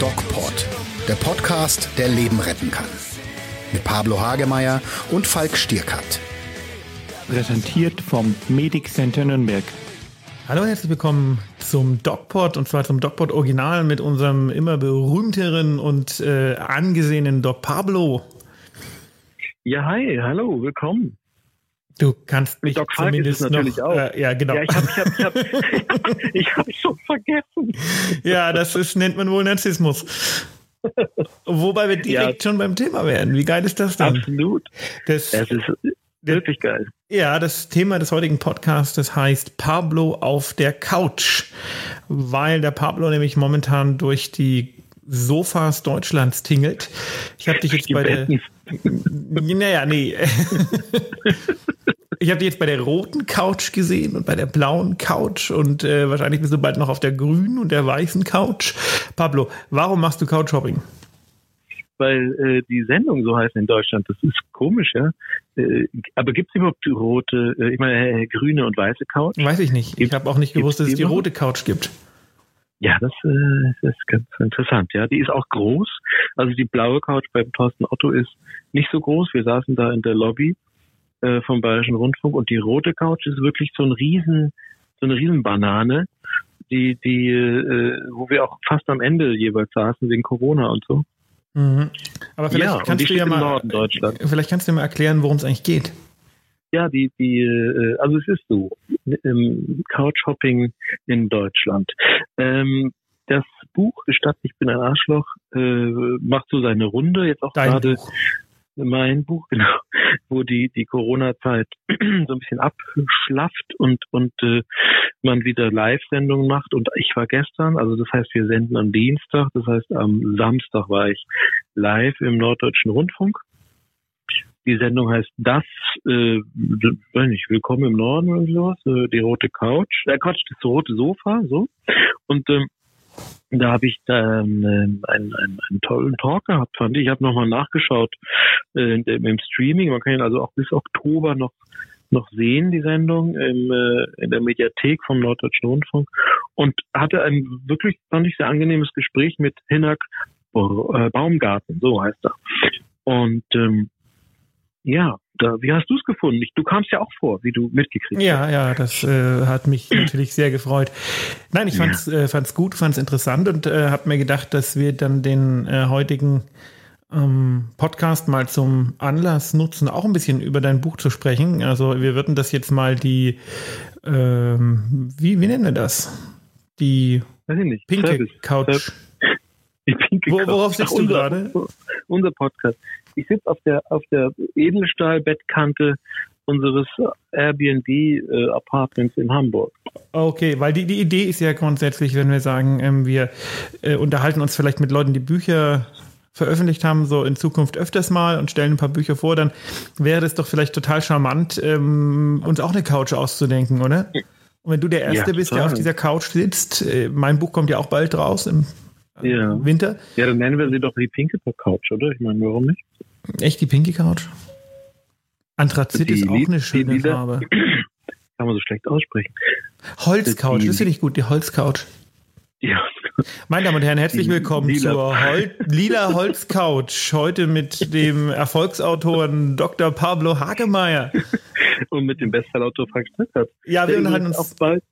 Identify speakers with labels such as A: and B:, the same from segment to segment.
A: DocPod, der Podcast, der Leben retten kann. Mit Pablo Hagemeier und Falk Stierkat.
B: Präsentiert vom Medic Center Nürnberg.
C: Hallo und herzlich willkommen zum DocPod und zwar zum DocPod Original mit unserem immer berühmteren und äh, angesehenen Doc Pablo.
D: Ja, hi, hallo, willkommen.
C: Du kannst mich
D: Doc
C: zumindest
D: ist natürlich
C: noch,
D: auch.
C: Äh, ja, genau.
D: Ja, ich habe ich hab, ich hab, ich hab schon vergessen.
C: Ja, das ist, nennt man wohl Narzissmus. Wobei wir direkt schon beim Thema werden. Wie geil ist das denn?
D: Absolut.
C: Das,
D: Es ist wirklich geil.
C: ja, das Thema des heutigen Podcasts heißt Pablo auf der Couch, weil der Pablo nämlich momentan durch die Sofas Deutschlands tingelt. Ich habe dich jetzt bei der. Naja, nee. Ich habe dich jetzt bei der roten Couch gesehen und bei der blauen Couch und äh, wahrscheinlich bist du bald noch auf der grünen und der weißen Couch. Pablo, warum machst du Couchhopping?
D: Weil äh, die Sendung so heißt in Deutschland. Das ist komisch, ja. Äh, aber gibt es überhaupt die rote, äh, ich meine, äh, grüne und weiße Couch?
C: Weiß ich nicht. Ich habe auch nicht gewusst, dass es die rote Couch gibt.
D: Ja, das, äh, das ist ganz interessant. Ja, die ist auch groß. Also die blaue Couch beim Thorsten Otto ist nicht so groß. Wir saßen da in der Lobby äh, vom Bayerischen Rundfunk und die rote Couch ist wirklich so ein riesen, so eine Riesenbanane, die, die, äh, wo wir auch fast am Ende jeweils saßen wegen Corona und so.
C: Mhm. Aber vielleicht
D: Ja,
C: kannst du ja mal,
D: Norden Deutschlands.
C: vielleicht kannst du mir mal erklären, worum es eigentlich geht.
D: Ja, die, die, äh, also es ist so, ähm, Couchhopping in Deutschland. Ähm, das Buch Stadt, ich bin ein Arschloch, äh, macht so seine Runde, jetzt auch
C: Dein
D: gerade
C: Buch.
D: mein Buch, genau, wo die, die Corona-Zeit so ein bisschen abschlafft und, und äh, man wieder Live-Sendungen macht. Und ich war gestern, also das heißt, wir senden am Dienstag, das heißt, am Samstag war ich live im Norddeutschen Rundfunk. Die Sendung heißt Das, äh, weiß nicht, Willkommen im Norden oder sowas, äh, die rote Couch, äh, Quatsch, das rote Sofa, so. Und ähm, da habe ich ähm, einen, einen, einen tollen Talk gehabt, fand ich. Ich habe nochmal nachgeschaut äh, im Streaming. Man kann ihn also auch bis Oktober noch noch sehen, die Sendung im, äh, in der Mediathek vom Norddeutschen Rundfunk und hatte ein wirklich, fand ich, sehr angenehmes Gespräch mit Hinak äh, Baumgarten, so heißt er. Und ähm, ja, da, wie hast du es gefunden? Ich, du kamst ja auch vor, wie du mitgekriegt hast.
C: Ja, ja, das äh, hat mich natürlich sehr gefreut. Nein, ich
D: Ja.
C: fand's, äh, fand's gut, fand's interessant und äh, habe mir gedacht, dass wir dann den äh, heutigen ähm, Podcast mal zum Anlass nutzen, auch ein bisschen über dein Buch zu sprechen. Also wir würden das jetzt mal die, ähm, wie, wie nennen wir das? Die pinke
D: Service.
C: Couch.
D: Die pinke
C: Wo-
D: Couch.
C: worauf sitzt
D: Ach,
C: du
D: unser-
C: gerade?
D: Unser Podcast. Ich sitze auf der auf der Edelstahlbettkante unseres Airbnb-Apartments in Hamburg.
C: Okay, weil die, die Idee ist ja grundsätzlich, wenn wir sagen, ähm, wir äh, unterhalten uns vielleicht mit Leuten, die Bücher veröffentlicht haben, so in Zukunft öfters mal und stellen ein paar Bücher vor, dann wäre das doch vielleicht total charmant, ähm, uns auch eine Couch auszudenken, oder? Und wenn du der Erste
D: Ja,
C: bist, der auf dieser Couch sitzt, äh, mein Buch kommt ja auch bald raus im
D: Ja.
C: Winter.
D: Ja, dann nennen wir sie doch die pinke Couch, oder? Ich meine, warum nicht?
C: Echt die pinke Couch? Anthrazit
D: Die
C: ist auch eine
D: die
C: schöne
D: Lieder-
C: Farbe.
D: Kann man so schlecht aussprechen.
C: Holzcouch,
D: die-
C: das finde ich gut, die Holzcouch.
D: Ja.
C: Meine Damen und Herren, herzlich
D: Die
C: willkommen
D: lila.
C: zur Hol lila Holzcouch. Heute mit dem Erfolgsautoren Dr. Pablo Hagemeyer.
D: Und mit dem Bestsellerautor Frank Strickert.
C: Ja, wir unterhalten uns.
D: auch bald,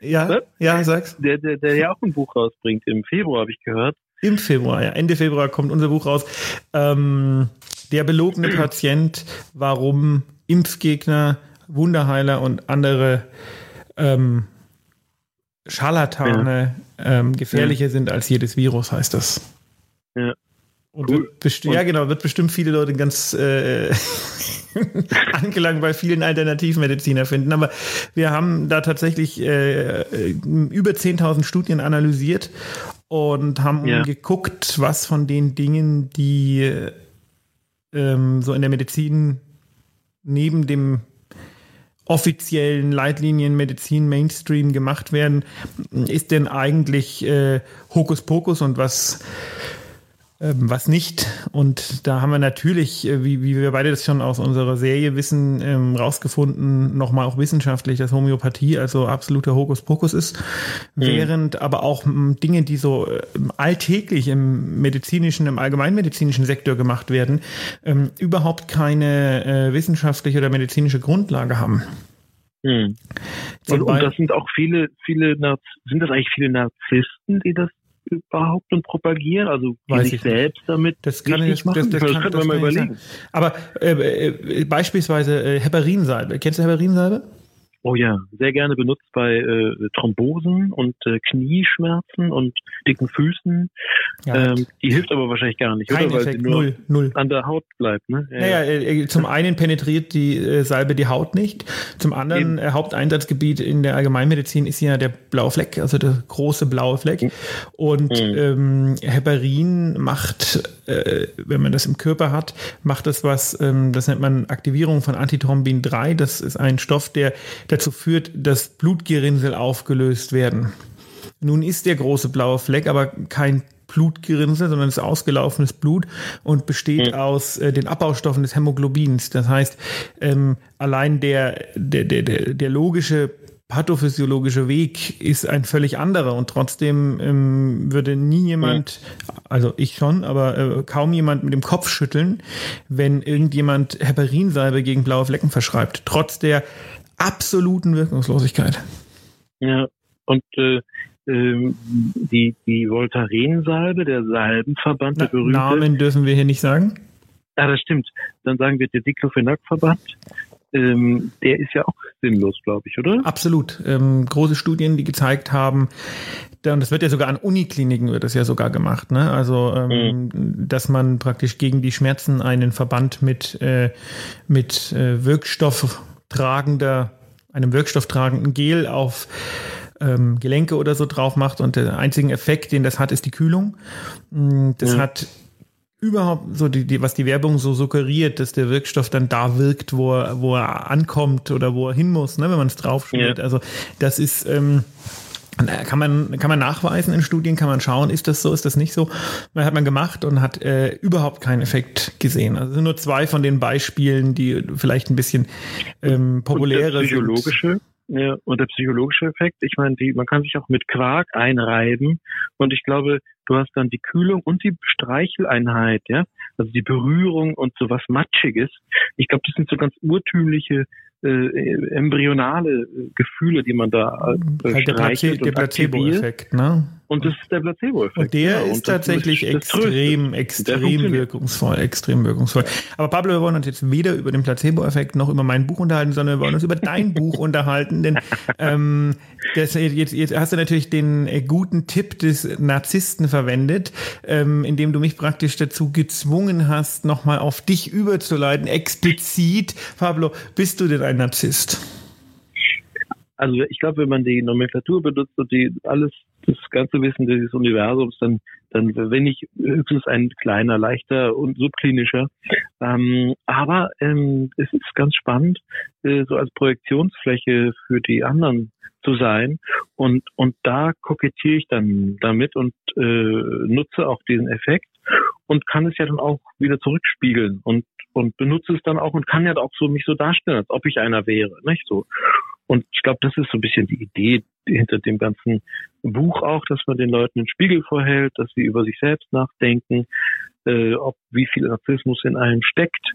C: Ja,
D: Was?
C: ja, sag's.
D: der, der, der ja auch ein Buch rausbringt im Februar, habe ich gehört.
C: Im Februar, ja. Ende Februar kommt unser Buch raus. Ähm, der belogene Patient, warum Impfgegner, Wunderheiler und andere ähm, Scharlatane ähm, gefährlicher sind als jedes Virus, heißt das.
D: Ja.
C: Und
D: Cool.
C: wird ja, genau, wird bestimmt viele Leute ganz äh, angelangt bei vielen Alternativmediziner finden. Aber wir haben da tatsächlich äh, über 10.000 Studien analysiert und haben
D: Ja.
C: geguckt, was von den Dingen, die ähm, so in der Medizin neben dem offiziellen Leitlinien Medizin Mainstream gemacht werden, ist denn eigentlich äh, Hokuspokus und was was nicht. Und da haben wir natürlich, äh, wie, wie wir beide das schon aus unserer Serie wissen, ähm, rausgefunden, nochmal auch wissenschaftlich, dass Homöopathie also absoluter Hokuspokus ist. Mhm. Während aber auch Dinge, die so äh, alltäglich im medizinischen, im allgemeinmedizinischen Sektor gemacht werden, ähm, überhaupt keine äh, wissenschaftliche oder medizinische Grundlage haben.
D: Hm. Und, und das sind auch viele, viele, sind das eigentlich viele Narzissten, die das behaupten und propagieren? Also
C: Weiß ich selbst damit
D: das kann ich, machen? Das, das, das
C: kann, man mal überlegen. Aber äh, äh, beispielsweise äh, Heparinsalbe. Kennst du Heparinsalbe?
D: Oh ja, sehr gerne benutzt bei äh, Thrombosen und äh, Knieschmerzen und dicken Füßen. Ja. Ähm, die hilft aber wahrscheinlich gar nicht,
C: Kein oder? Effekt,
D: Weil
C: sie null, null.
D: an der Haut bleibt. Ne?
C: Ja, naja, äh, zum einen penetriert die äh, Salbe die Haut nicht. Zum anderen, äh, Haupteinsatzgebiet in der Allgemeinmedizin ist ja der blaue Fleck, also der große blaue Fleck. Mhm. Und mhm. ähm, Heparin macht, äh, wenn man das im Körper hat, macht das was, ähm, das nennt man Aktivierung von Antithrombin 3. Das ist ein Stoff, der dazu führt, dass Blutgerinnsel aufgelöst werden. Nun ist der große blaue Fleck aber kein Blutgerinnsel, sondern ist ausgelaufenes Blut und besteht mhm. aus äh, den Abbaustoffen des Hämoglobins. Das heißt, ähm, allein der, der, der, der, logische pathophysiologische Weg ist ein völlig anderer und trotzdem ähm, würde nie jemand, also ich schon, aber äh, kaum jemand mit dem Kopf schütteln, wenn irgendjemand Heparinsalbe gegen blaue Flecken verschreibt, trotz der absoluten Wirkungslosigkeit.
D: Ja, und äh, ähm, die, die Voltaren-Salbe, der Salbenverband,
C: Na, der berühmte. Namen dürfen wir hier nicht sagen.
D: Ja, das stimmt. Dann sagen wir der Diclofenac-Verband. Ähm, der ist ja auch sinnlos, glaube ich, oder?
C: Absolut. Ähm, große Studien, die gezeigt haben, und das wird ja sogar an Unikliniken wird das ja sogar gemacht, ne? Also ähm, mhm. dass man praktisch gegen die Schmerzen einen Verband mit äh, mit äh, Wirkstoff tragender, einem wirkstofftragenden Gel auf ähm, Gelenke oder so drauf macht und der einzige Effekt, den das hat, ist die Kühlung. Mm, das ja. hat überhaupt so die, die, was die Werbung so suggeriert, dass der Wirkstoff dann da wirkt, wo er, wo er ankommt oder wo er hin muss, ne, wenn man es draufschmiert. Ja. Also das ist ähm, kann man, kann man nachweisen in Studien, kann man schauen, ist das so, ist das nicht so. Das hat man gemacht und hat äh, überhaupt keinen Effekt gesehen. Also sind nur zwei von den Beispielen, die vielleicht ein bisschen ähm, populärer
D: sind. Psychologische, ja, und der psychologische Effekt, ich meine, die, man kann sich auch mit Quark einreiben und ich glaube, du hast dann die Kühlung und die Streicheleinheit, ja, also die Berührung und so was Matschiges. Ich glaube, das sind so ganz urtümliche äh, embryonale äh, Gefühle, die man da
C: äh, halt der, Place der Placebo-Effekt, ne?
D: Und das ist der Placebo-Effekt.
C: Und der genau. ist und tatsächlich das extrem, extrem wirkungsvoll, extrem wirkungsvoll. Aber Pablo, wir wollen uns jetzt weder über den Placebo-Effekt noch über mein Buch unterhalten, sondern wir wollen uns über dein Buch unterhalten, denn ähm, das, jetzt, jetzt hast du natürlich den äh, guten Tipp des Narzissten verwendet, ähm, indem du mich praktisch dazu gezwungen hast, nochmal auf dich überzuleiten, explizit. Pablo, bist du denn ein Narzisst?
D: Also ich glaube, wenn man die Nomenklatur benutzt und die alles, das ganze Wissen des Universums, dann, dann wenn ich höchstens ein kleiner, leichter und subklinischer. Ähm, aber ähm, es ist ganz spannend, äh, so als Projektionsfläche für die anderen zu sein. Und, und da kokettiere ich dann damit und äh, nutze auch diesen Effekt und kann es ja dann auch wieder zurückspiegeln und, und benutze es dann auch und kann ja auch so mich so darstellen, als ob ich einer wäre, nicht so. Und ich glaube, das ist so ein bisschen die Idee hinter dem ganzen Buch auch, dass man den Leuten einen Spiegel vorhält, dass sie über sich selbst nachdenken, äh, ob wie viel Narzissmus in einem steckt.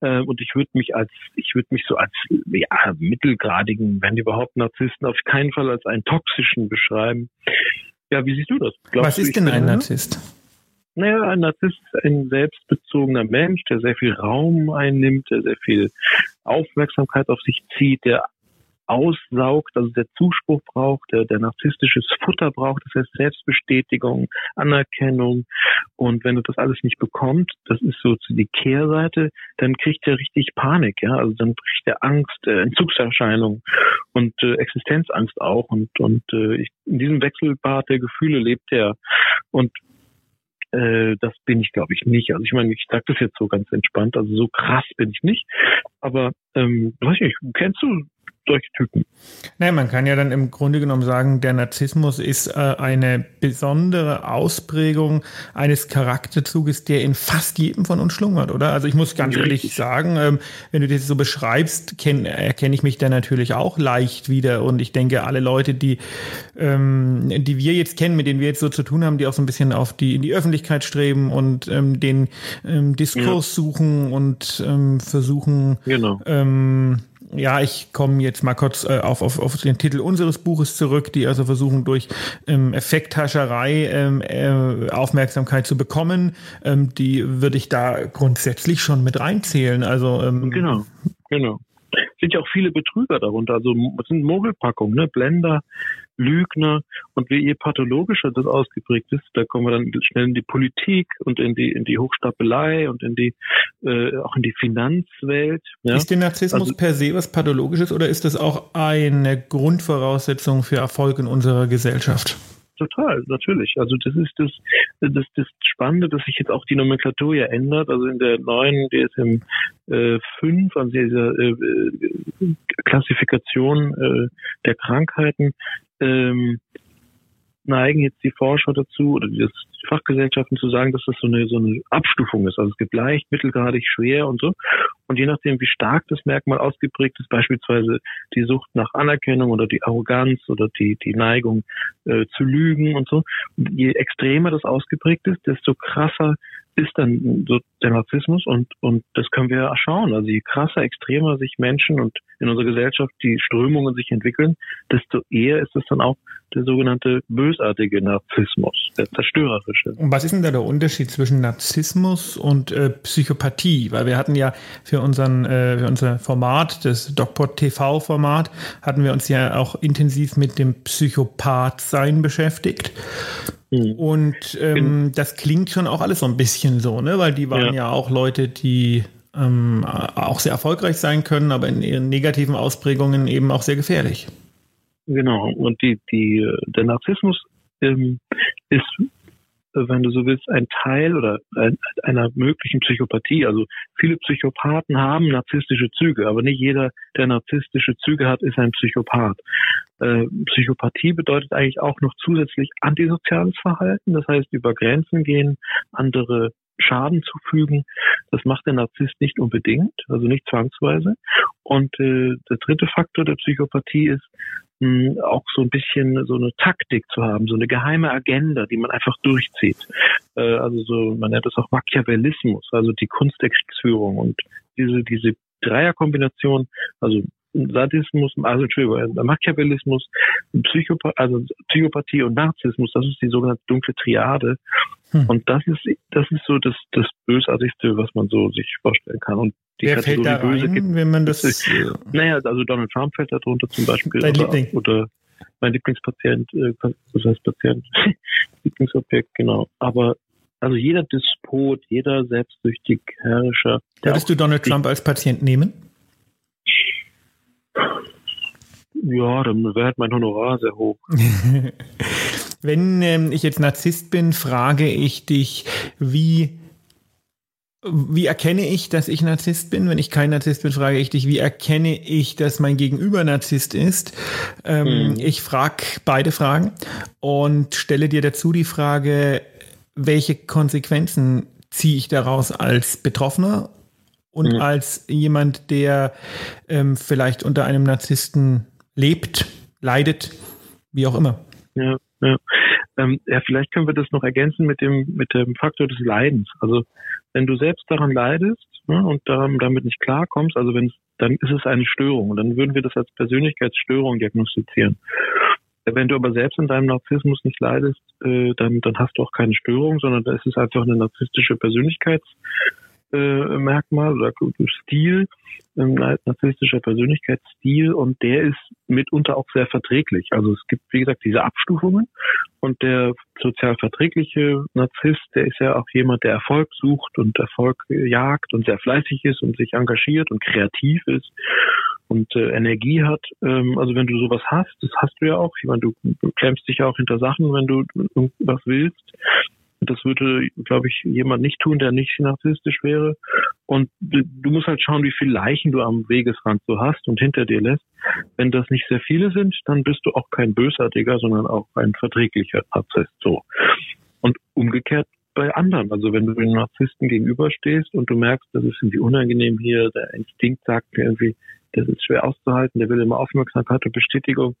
D: Äh, und ich würde mich als, ich würde mich so als ja, mittelgradigen, wenn überhaupt Narzissten, auf keinen Fall als einen toxischen beschreiben. Ja, wie siehst du das?
C: Glaubst Was ist denn ein Narzisst?
D: Naja, ein Narzisst ist ein selbstbezogener Mensch, der sehr viel Raum einnimmt, der sehr viel Aufmerksamkeit auf sich zieht, der aussaugt, also der Zuspruch braucht, der, der narzisstisches Futter braucht, das heißt Selbstbestätigung, Anerkennung. Und wenn er das alles nicht bekommt, das ist so die Kehrseite, dann kriegt er richtig Panik, ja. Also dann kriegt er Angst, äh, Entzugserscheinungen und äh, Existenzangst auch. Und, und äh, ich, in diesem Wechselbad der Gefühle lebt er. Und äh, das bin ich, glaube ich, nicht. Also ich meine, ich sage das jetzt so ganz entspannt, also so krass bin ich nicht. Aber ähm, weiß ich nicht, kennst du solche Typen.
C: Naja, man kann ja dann im Grunde genommen sagen, der Narzissmus ist äh, eine besondere Ausprägung eines Charakterzuges, der in fast jedem von uns schlummert, oder? Also ich muss ganz ja, ehrlich sagen, ähm, wenn du das so beschreibst, kenn, erkenne ich mich da natürlich auch leicht wieder. Und ich denke, alle Leute, die, ähm, die wir jetzt kennen, mit denen wir jetzt so zu tun haben, die auch so ein bisschen auf die, in die Öffentlichkeit streben und ähm, den ähm, Diskurs ja. suchen und ähm, versuchen,
D: genau.
C: Ja, ich komme jetzt mal kurz äh, auf, auf, auf den Titel unseres Buches zurück, die also versuchen durch ähm, Effekthascherei ähm, äh, Aufmerksamkeit zu bekommen. Ähm, die würde ich da grundsätzlich schon mit reinzählen. Also ähm,
D: genau, genau. Es sind ja auch viele Betrüger darunter, also es sind Mogelpackungen, ne? Blender, Lügner und wie je pathologischer das ausgeprägt ist, da kommen wir dann schnell in die Politik und in die in die Hochstapelei und in die äh, auch in die Finanzwelt.
C: Ja? Ist der Narzissmus also, per se was pathologisches oder ist das auch eine Grundvoraussetzung für Erfolg in unserer Gesellschaft?
D: Total, natürlich. Also das ist das, das, das Spannende, dass sich jetzt auch die Nomenklatur ja ändert. Also in der neuen DSM äh, 5, also dieser äh, äh, Klassifikation äh, der Krankheiten, ähm, neigen jetzt die Forscher dazu oder die Fachgesellschaften zu sagen, dass das so eine, so eine Abstufung ist. Also es gibt leicht, mittelgradig, schwer und so. Und je nachdem, wie stark das Merkmal ausgeprägt ist, beispielsweise die Sucht nach Anerkennung oder die Arroganz oder die, die Neigung äh, zu lügen und so, je extremer das ausgeprägt ist, desto krasser ist dann so der Narzissmus und, und das können wir schauen. Also je krasser, extremer sich Menschen und in unserer Gesellschaft die Strömungen sich entwickeln, desto eher ist es dann auch der sogenannte bösartige Narzissmus, der zerstörerische.
C: Und was ist denn da der Unterschied zwischen Narzissmus und äh, Psychopathie? Weil wir hatten ja für unseren äh, für unser Format, das DocPod TV Format, hatten wir uns ja auch intensiv mit dem Psychopath-Sein beschäftigt. Mhm. Und ähm, das klingt schon auch alles so ein bisschen so, ne? Weil die waren ja, ja auch Leute, die ähm, auch sehr erfolgreich sein können, aber in ihren negativen Ausprägungen eben auch sehr gefährlich.
D: Genau. Und die, die, der Narzissmus ähm, ist wenn du so willst, ein Teil oder einer möglichen Psychopathie. Also viele Psychopathen haben narzisstische Züge, aber nicht jeder, der narzisstische Züge hat, ist ein Psychopath. Äh, Psychopathie bedeutet eigentlich auch noch zusätzlich antisoziales Verhalten, das heißt über Grenzen gehen, andere Schaden zufügen. Das macht der Narzisst nicht unbedingt, also nicht zwangsweise. Und äh, der dritte Faktor der Psychopathie ist, auch so ein bisschen so eine Taktik zu haben, so eine geheime Agenda, die man einfach durchzieht. Äh, also so, man nennt das auch Machiavellismus, also die Kunst der Kriegsführung und diese, diese Dreierkombination, also Sadismus, also Entschuldigung, äh, Machiavellismus, Psychopath, also Psychopathie und Narzissmus, das ist die sogenannte dunkle Triade. Hm. Und das ist, das ist so das, das Bösartigste, was man so sich vorstellen kann. Und
C: die Wer fällt da rein, Böse gibt, wenn man das? Ist,
D: äh, naja, also Donald Trump fällt da drunter zum Beispiel.
C: Dein oder,
D: oder mein Lieblingspatient, äh, was heißt Patient? Lieblingsobjekt, genau. Aber also jeder Despot, jeder selbstsüchtig Herrscher.
C: Würdest du Donald Trump als Patient nehmen?
D: Ja, dann wäre halt mein Honorar sehr hoch.
C: Wenn ähm, ich jetzt Narzisst bin, frage ich dich, wie wie erkenne ich, dass ich Narzisst bin? Wenn ich kein Narzisst bin, frage ich dich, wie erkenne ich, dass mein Gegenüber Narzisst ist? Ähm, mhm. Ich frage beide Fragen und stelle dir dazu die Frage, welche Konsequenzen ziehe ich daraus als Betroffener und mhm. als jemand, der ähm, vielleicht unter einem Narzissten lebt, leidet, wie auch immer.
D: Ja, ja. Ähm, ja, vielleicht können wir das noch ergänzen mit dem, mit dem Faktor des Leidens. Also wenn du selbst daran leidest ne, und daran, damit nicht klarkommst, also wenn dann ist es eine Störung und dann würden wir das als Persönlichkeitsstörung diagnostizieren. Wenn du aber selbst in deinem Narzissmus nicht leidest, äh, dann, dann hast du auch keine Störung, sondern da ist es einfach eine narzisstische Persönlichkeits Merkmal oder Stil, ein narzisstischer Persönlichkeitsstil und der ist mitunter auch sehr verträglich. Also es gibt, wie gesagt, diese Abstufungen und der sozial verträgliche Narzisst, der ist ja auch jemand, der Erfolg sucht und Erfolg jagt und sehr fleißig ist und sich engagiert und kreativ ist und äh, Energie hat. Ähm, also wenn du sowas hast, das hast du ja auch. Ich meine, du, du klemmst dich ja auch hinter Sachen, wenn du irgendwas willst. Das würde, glaube ich, jemand nicht tun, der nicht narzisstisch wäre. Und du, du musst halt schauen, wie viele Leichen du am Wegesrand so hast und hinter dir lässt. Wenn das nicht sehr viele sind, dann bist du auch kein Bösartiger, sondern auch ein verträglicher Narzisst. So. Und umgekehrt bei anderen. Also wenn du den Narzissten gegenüberstehst und du merkst, das ist irgendwie unangenehm hier, der Instinkt sagt mir irgendwie, das ist schwer auszuhalten, der will immer Aufmerksamkeit und Bestätigung,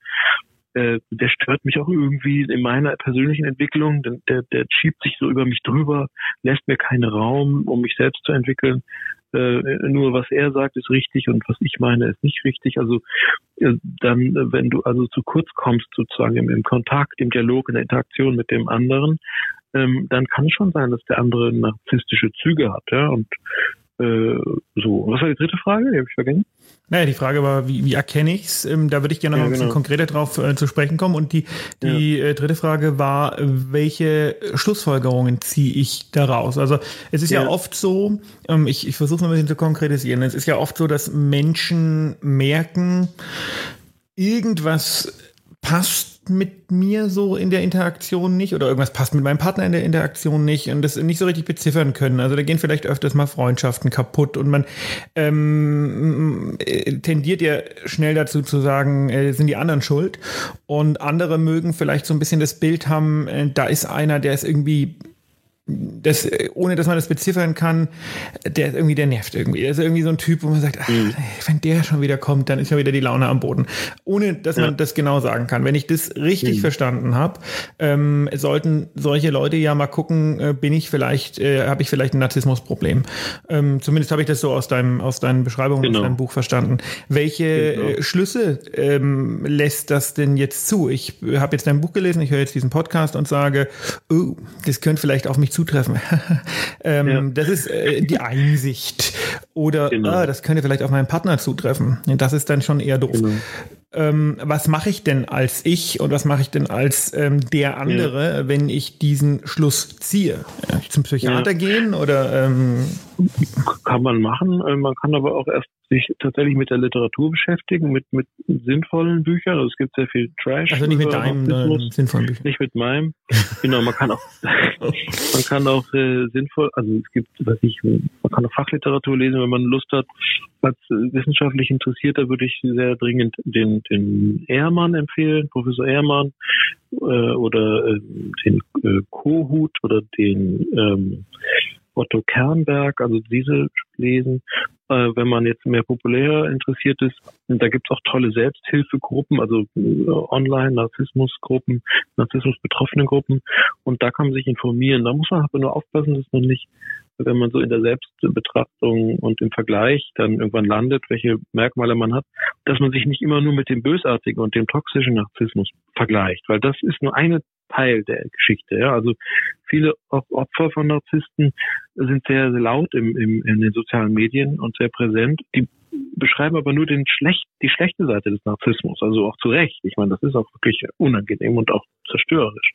D: äh, der stört mich auch irgendwie in meiner persönlichen Entwicklung. Der, der, der schiebt sich so über mich drüber, lässt mir keinen Raum, um mich selbst zu entwickeln. Äh, nur was er sagt, ist richtig und was ich meine, ist nicht richtig. Also äh, dann, äh, wenn du also zu kurz kommst, sozusagen im, im Kontakt, im Dialog, in der Interaktion mit dem anderen, ähm, dann kann es schon sein, dass der andere narzisstische Züge hat, ja. Und äh, so. Was war die dritte Frage? Die habe ich vergessen.
C: Naja, die Frage war, wie, wie erkenne ich's? Ähm, da würde ich gerne noch ja, ein bisschen genau. konkreter drauf äh, zu sprechen kommen. Und die, die ja. äh, dritte Frage war, welche Schlussfolgerungen ziehe ich daraus? Also es ist ja, ja oft so, ähm, ich, ich versuche es ein bisschen zu konkretisieren, es ist ja oft so, dass Menschen merken, irgendwas passt mit mir so in der Interaktion nicht oder irgendwas passt mit meinem Partner in der Interaktion nicht und das nicht so richtig beziffern können. Also da gehen vielleicht öfters mal Freundschaften kaputt und man ähm, äh, tendiert ja schnell dazu zu sagen, äh, sind die anderen schuld und andere mögen vielleicht so ein bisschen das Bild haben, äh, da ist einer, der ist irgendwie das, ohne dass man das beziffern kann, der ist irgendwie, der nervt irgendwie. Der ist irgendwie so ein Typ, wo man sagt, ach, mhm. wenn der schon wieder kommt, dann ist schon wieder die Laune am Boden. Ohne dass ja. man das genau sagen kann. Wenn ich das richtig mhm. verstanden habe, ähm, sollten solche Leute ja mal gucken, äh, bin ich vielleicht, äh, habe ich vielleicht ein Narzissmusproblem. Ähm, zumindest habe ich das so aus deinem, aus deinen Beschreibungen, genau. aus deinem Buch verstanden. Welche genau. Äh, Schlüsse ähm, lässt das denn jetzt zu? Ich habe jetzt dein Buch gelesen, ich höre jetzt diesen Podcast und sage, oh, das könnte vielleicht auf mich zutreffen. ähm, ja. Das ist äh, die Einsicht. Oder genau. ah, das könnte vielleicht auf meinen Partner zutreffen. Das ist dann schon eher doof. Genau ähm, was mache ich denn als ich und was mache ich denn als ähm, der andere, ja. wenn ich diesen Schluss ziehe? Zum Psychiater ja. gehen oder? Ähm
D: kann man machen. Äh, man kann aber auch erst sich tatsächlich mit der Literatur beschäftigen, mit, mit sinnvollen Büchern. Also es gibt sehr viel Trash.
C: Also nicht mit deinem äh, sinnvollen
D: Büchern. Nicht mit meinem. genau, man kann auch, man kann auch äh, sinnvoll, also es gibt, weiß ich, man kann auch Fachliteratur lesen, wenn man Lust hat. Als wissenschaftlich Interessierter würde ich sehr dringend den, den Ehrmann empfehlen, Professor Ehrmann, äh, oder äh, den äh, Kohut oder den ähm, Otto Kernberg, also diese lesen. Äh, wenn man jetzt mehr populär interessiert ist, da gibt es auch tolle Selbsthilfegruppen, also äh, online Narzissmusgruppen, Narzissmus-betroffene Gruppen und da kann man sich informieren. Da muss man aber nur aufpassen, dass man nicht wenn man so in der Selbstbetrachtung und im Vergleich dann irgendwann landet, welche Merkmale man hat, dass man sich nicht immer nur mit dem bösartigen und dem toxischen Narzissmus vergleicht, weil das ist nur eine Teil der Geschichte. Ja. Also viele Opfer von Narzissten sind sehr, sehr laut im, im, in den sozialen Medien und sehr präsent. Die beschreiben aber nur den schlecht, die schlechte Seite des Narzissmus, also auch zu Recht. Ich meine, das ist auch wirklich unangenehm und auch zerstörerisch.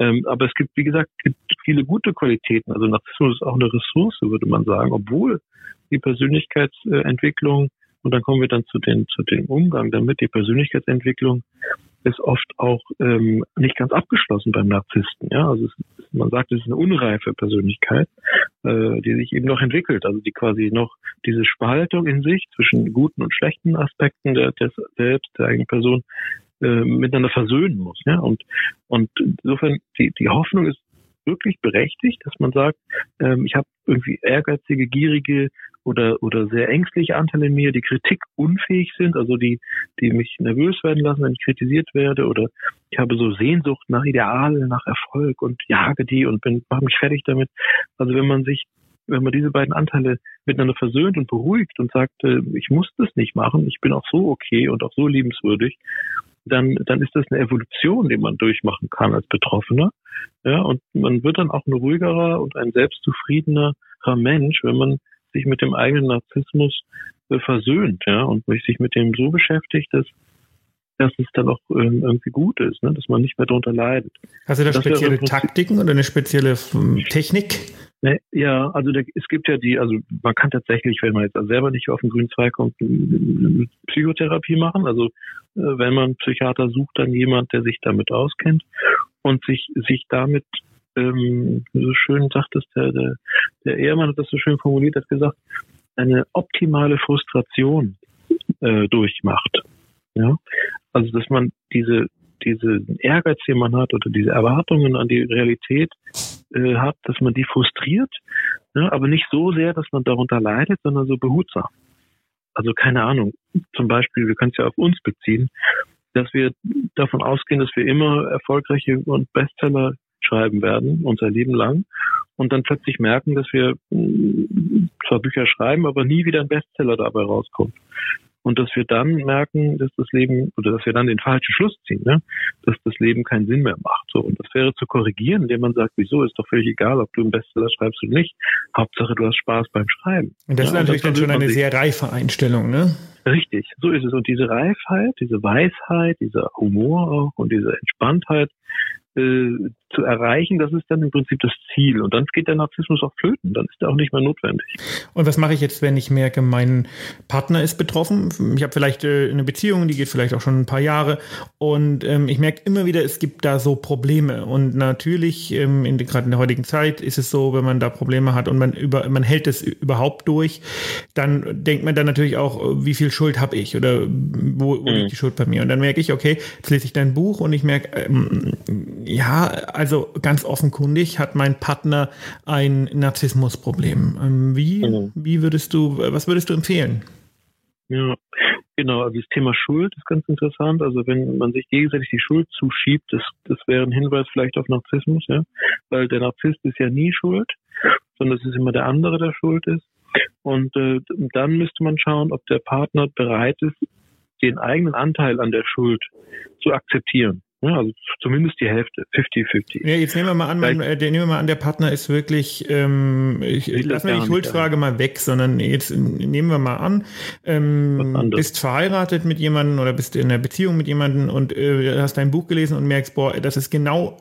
D: Ähm, aber es gibt, wie gesagt, gibt viele gute Qualitäten. Also Narzissmus ist auch eine Ressource, würde man sagen, obwohl die Persönlichkeitsentwicklung, und dann kommen wir dann zu den, zu dem Umgang damit, die Persönlichkeitsentwicklung ist oft auch ähm, nicht ganz abgeschlossen beim Narzissten. Ja, also es, man sagt, es ist eine unreife Persönlichkeit, äh, die sich eben noch entwickelt, also die quasi noch diese Spaltung in sich zwischen guten und schlechten Aspekten der, des selbst der eigenen Person äh, miteinander versöhnen muss. Ja? Und, und insofern, die, die Hoffnung ist wirklich berechtigt, dass man sagt, ähm, ich habe irgendwie ehrgeizige, gierige oder oder sehr ängstliche Anteile in mir, die Kritik unfähig sind, also die die mich nervös werden lassen, wenn ich kritisiert werde oder ich habe so Sehnsucht nach Idealen, nach Erfolg und jage die und bin mache mich fertig damit. Also wenn man sich wenn man diese beiden Anteile miteinander versöhnt und beruhigt und sagt, äh, ich muss das nicht machen, ich bin auch so okay und auch so liebenswürdig, dann, dann ist das eine Evolution, die man durchmachen kann als Betroffener. Ja, und man wird dann auch ein ruhigerer und ein selbstzufriedenerer Mensch, wenn man sich mit dem eigenen Narzissmus äh, versöhnt, ja, und sich mit dem so beschäftigt, dass dass es dann auch ähm, irgendwie gut ist, ne? dass man nicht mehr darunter leidet.
C: Hast du da spezielle Taktiken oder eine spezielle Technik?
D: Ne, ja, also der, es gibt ja die, also man kann tatsächlich, wenn man jetzt selber nicht auf den grünen Zweig kommt, Psychotherapie machen. Also äh, wenn man Psychiater sucht, dann jemand, der sich damit auskennt und sich sich damit ähm, so schön sagt es der, der, der Ehemann hat das so schön formuliert, hat gesagt, eine optimale Frustration äh, durchmacht. Ja, also dass man diese diese Ehrgeiz, den man hat oder diese Erwartungen an die Realität äh, hat, dass man die frustriert, ja, aber nicht so sehr, dass man darunter leidet, sondern so behutsam. Also keine Ahnung. Zum Beispiel, wir können es ja auf uns beziehen, dass wir davon ausgehen, dass wir immer erfolgreiche und Bestseller schreiben werden, unser Leben lang, und dann plötzlich merken, dass wir mm, zwar Bücher schreiben, aber nie wieder ein Bestseller dabei rauskommt und dass wir dann merken, dass das Leben oder dass wir dann den falschen Schluss ziehen, ne? dass das Leben keinen Sinn mehr macht. So und das wäre zu korrigieren, indem man sagt, wieso ist doch völlig egal, ob du einen Bestseller schreibst oder nicht. Hauptsache du hast Spaß beim Schreiben.
C: Und das ja, ist natürlich das dann schon eine sehr reife Einstellung, ne?
D: Richtig, so ist es. Und diese Reifheit, diese Weisheit, dieser Humor auch und diese Entspanntheit, äh, zu erreichen, das ist dann im Prinzip das Ziel. Und dann geht der Narzissmus auch flöten, dann ist er auch nicht mehr notwendig.
C: Und was mache ich jetzt, wenn ich merke, mein Partner ist betroffen? Ich habe vielleicht äh, eine Beziehung, die geht vielleicht auch schon ein paar Jahre und ähm, ich merke immer wieder, es gibt da so Probleme. Und natürlich, ähm, in, gerade in der heutigen Zeit, ist es so, wenn man da Probleme hat und man über, man hält es überhaupt durch, dann denkt man dann natürlich auch, wie viel Schuld habe ich oder wo, wo mhm. liegt die Schuld bei mir? Und dann merke ich, okay, jetzt lese ich dein Buch und ich merke, ähm, ja, also ganz offenkundig hat mein Partner ein Narzissmusproblem. Ähm, wie, mhm. wie würdest du, was würdest du empfehlen?
D: Ja, genau. Also das Thema Schuld ist ganz interessant. Also wenn man sich gegenseitig die Schuld zuschiebt, das, das wäre ein Hinweis vielleicht auf Narzissmus, ja. Weil der Narzisst ist ja nie schuld, sondern es ist immer der andere, der schuld ist. Und äh, dann müsste man schauen, ob der Partner bereit ist, den eigenen Anteil an der Schuld zu akzeptieren. Ja, also zumindest die Hälfte, 50-50.
C: Ja, jetzt nehmen wir mal an, man, äh, nehmen wir mal an, der Partner ist wirklich, ähm, ich, lasse mal die Schuldfrage mal weg, sondern jetzt nehmen wir mal an, ähm, bist verheiratet mit jemandem oder bist in einer Beziehung mit jemandem und äh, hast dein Buch gelesen und merkst, boah, das ist genau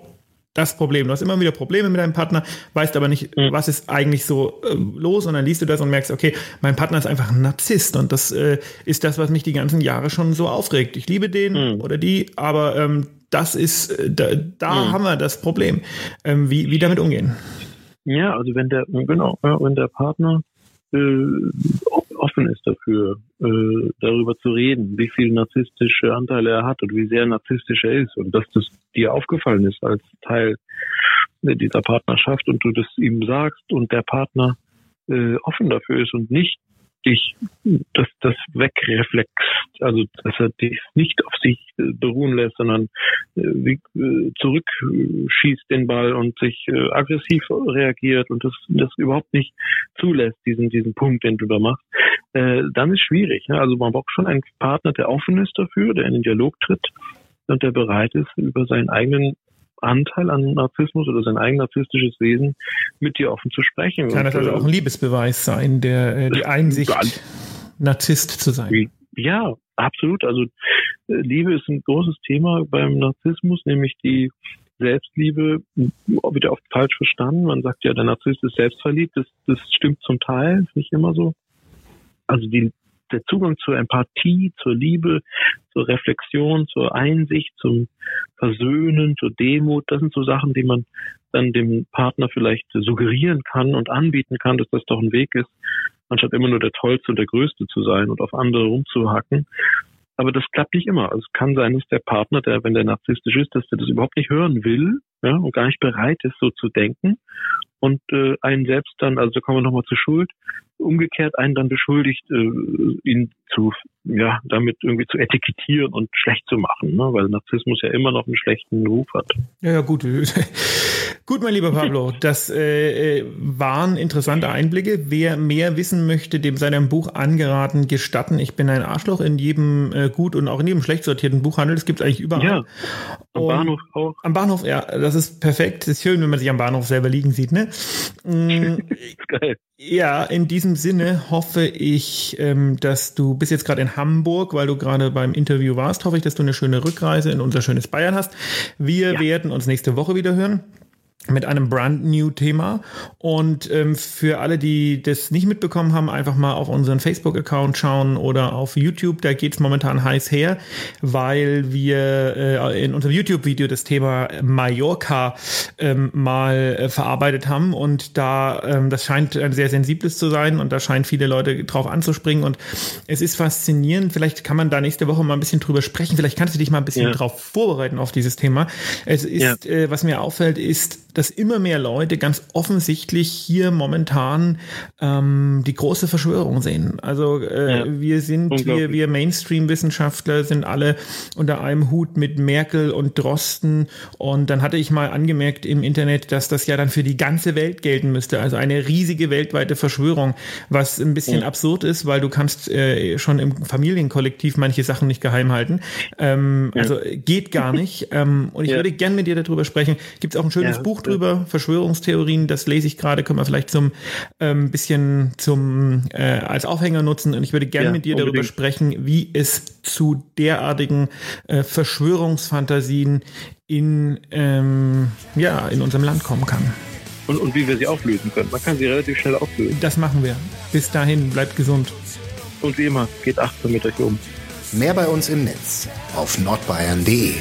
C: das Problem. Du hast immer wieder Probleme mit deinem Partner, weißt aber nicht, mhm. was ist eigentlich so äh, los und dann liest du das und merkst, okay, mein Partner ist einfach ein Narzisst und das äh, ist das, was mich die ganzen Jahre schon so aufregt. Ich liebe den mhm. oder die, aber ähm, das ist, äh, da, da mhm. haben wir das Problem. Ähm, wie, wie damit umgehen?
D: Ja, also wenn der, genau, wenn der Partner äh, offen ist dafür, äh, darüber zu reden, wie viel narzisstische Anteile er hat und wie sehr narzisstisch er ist und dass das dir aufgefallen ist als Teil dieser Partnerschaft und du das ihm sagst und der Partner äh, offen dafür ist und nicht dich, dass das wegreflext, also dass er dich nicht auf sich äh, beruhen lässt, sondern äh, äh, zurückschießt den Ball und sich äh, aggressiv reagiert und das, das überhaupt nicht zulässt, diesen, diesen Punkt, den du da machst, äh, dann ist schwierig. Ne? Also man braucht schon einen Partner, der offen ist dafür, der in den Dialog tritt und der bereit ist, über seinen eigenen Anteil an Narzissmus oder sein eigen narzisstisches Wesen mit dir offen zu sprechen.
C: Kann das also auch ein Liebesbeweis sein, der äh, die Einsicht, Narzisst zu sein?
D: Ja, absolut. Also äh, Liebe ist ein großes Thema beim Narzissmus, nämlich die Selbstliebe wieder oft falsch verstanden. Man sagt ja, der Narzisst ist selbstverliebt. Das, das stimmt zum Teil, ist nicht immer so. Also die der Zugang zur Empathie, zur Liebe, zur Reflexion, zur Einsicht, zum Versöhnen, zur Demut, das sind so Sachen, die man dann dem Partner vielleicht suggerieren kann und anbieten kann, dass das doch ein Weg ist, anstatt immer nur der Tollste und der Größte zu sein und auf andere rumzuhacken. Aber das klappt nicht immer. Also es kann sein, dass der Partner, der, wenn der narzisstisch ist, dass der das überhaupt nicht hören will ja, und gar nicht bereit ist, so zu denken und äh, einen selbst dann, also da kommen wir nochmal zur Schuld, umgekehrt einen dann beschuldigt, äh, ihn zu, ja, damit irgendwie zu etikettieren und schlecht zu machen, ne? weil Narzissmus ja immer noch einen schlechten Ruf hat.
C: Ja, ja gut. gut, mein lieber Pablo, das äh, waren interessante Einblicke. Wer mehr wissen möchte, dem sei dein Buch angeraten, gestatten. Ich bin ein Arschloch in jedem äh, gut und auch in jedem schlecht sortierten Buchhandel. Das gibt es eigentlich überall. Ja,
D: am und Bahnhof auch.
C: Am Bahnhof, ja, das ist perfekt. Das ist schön, wenn man sich am Bahnhof selber liegen sieht, ne? Mm, geil. Ja, in diesem Sinne hoffe ich, ähm, dass du bist jetzt gerade in Hamburg, weil du gerade beim Interview warst. Hoffe ich, dass du eine schöne Rückreise in unser schönes Bayern hast. Wir ja. werden uns nächste Woche wieder hören. Mit einem brand new Thema. Und ähm, für alle, die das nicht mitbekommen haben, einfach mal auf unseren Facebook-Account schauen oder auf YouTube. Da geht's momentan heiß her, weil wir äh, in unserem YouTube-Video das Thema Mallorca ähm, mal äh, verarbeitet haben. Und da, ähm, das scheint ein sehr sensibles zu sein und da scheinen viele Leute drauf anzuspringen. Und es ist faszinierend. Vielleicht kann man da nächste Woche mal ein bisschen drüber sprechen. Vielleicht kannst du dich mal ein bisschen ja. drauf vorbereiten auf dieses Thema. Es ist, ja. äh, was mir auffällt, ist, dass immer mehr Leute ganz offensichtlich hier momentan ähm, die große Verschwörung sehen. Also äh, ja, wir sind, wir, wir Mainstream-Wissenschaftler sind alle unter einem Hut mit Merkel und Drosten. Und dann hatte ich mal angemerkt im Internet, dass das ja dann für die ganze Welt gelten müsste. Also eine riesige weltweite Verschwörung, was ein bisschen ja. absurd ist, weil du kannst äh, schon im Familienkollektiv manche Sachen nicht geheim halten. Ähm, ja. Also geht gar nicht. ähm, und ich würde gern mit dir darüber sprechen. Gibt es auch ein schönes Buch drüber, Verschwörungstheorien, das lese ich gerade, können wir vielleicht zum ähm, bisschen zum äh, als Aufhänger nutzen. Und ich würde gerne ja, mit dir unbedingt. darüber sprechen, wie es zu derartigen äh, Verschwörungsfantasien in ähm, ja in unserem Land kommen kann.
D: Und, und wie wir sie auflösen können. Man kann sie relativ schnell auflösen.
C: Das machen wir. Bis dahin, bleibt gesund.
D: Und wie immer, geht achtsam mit euch um.
A: Mehr bei uns im Netz auf nordbayern.de.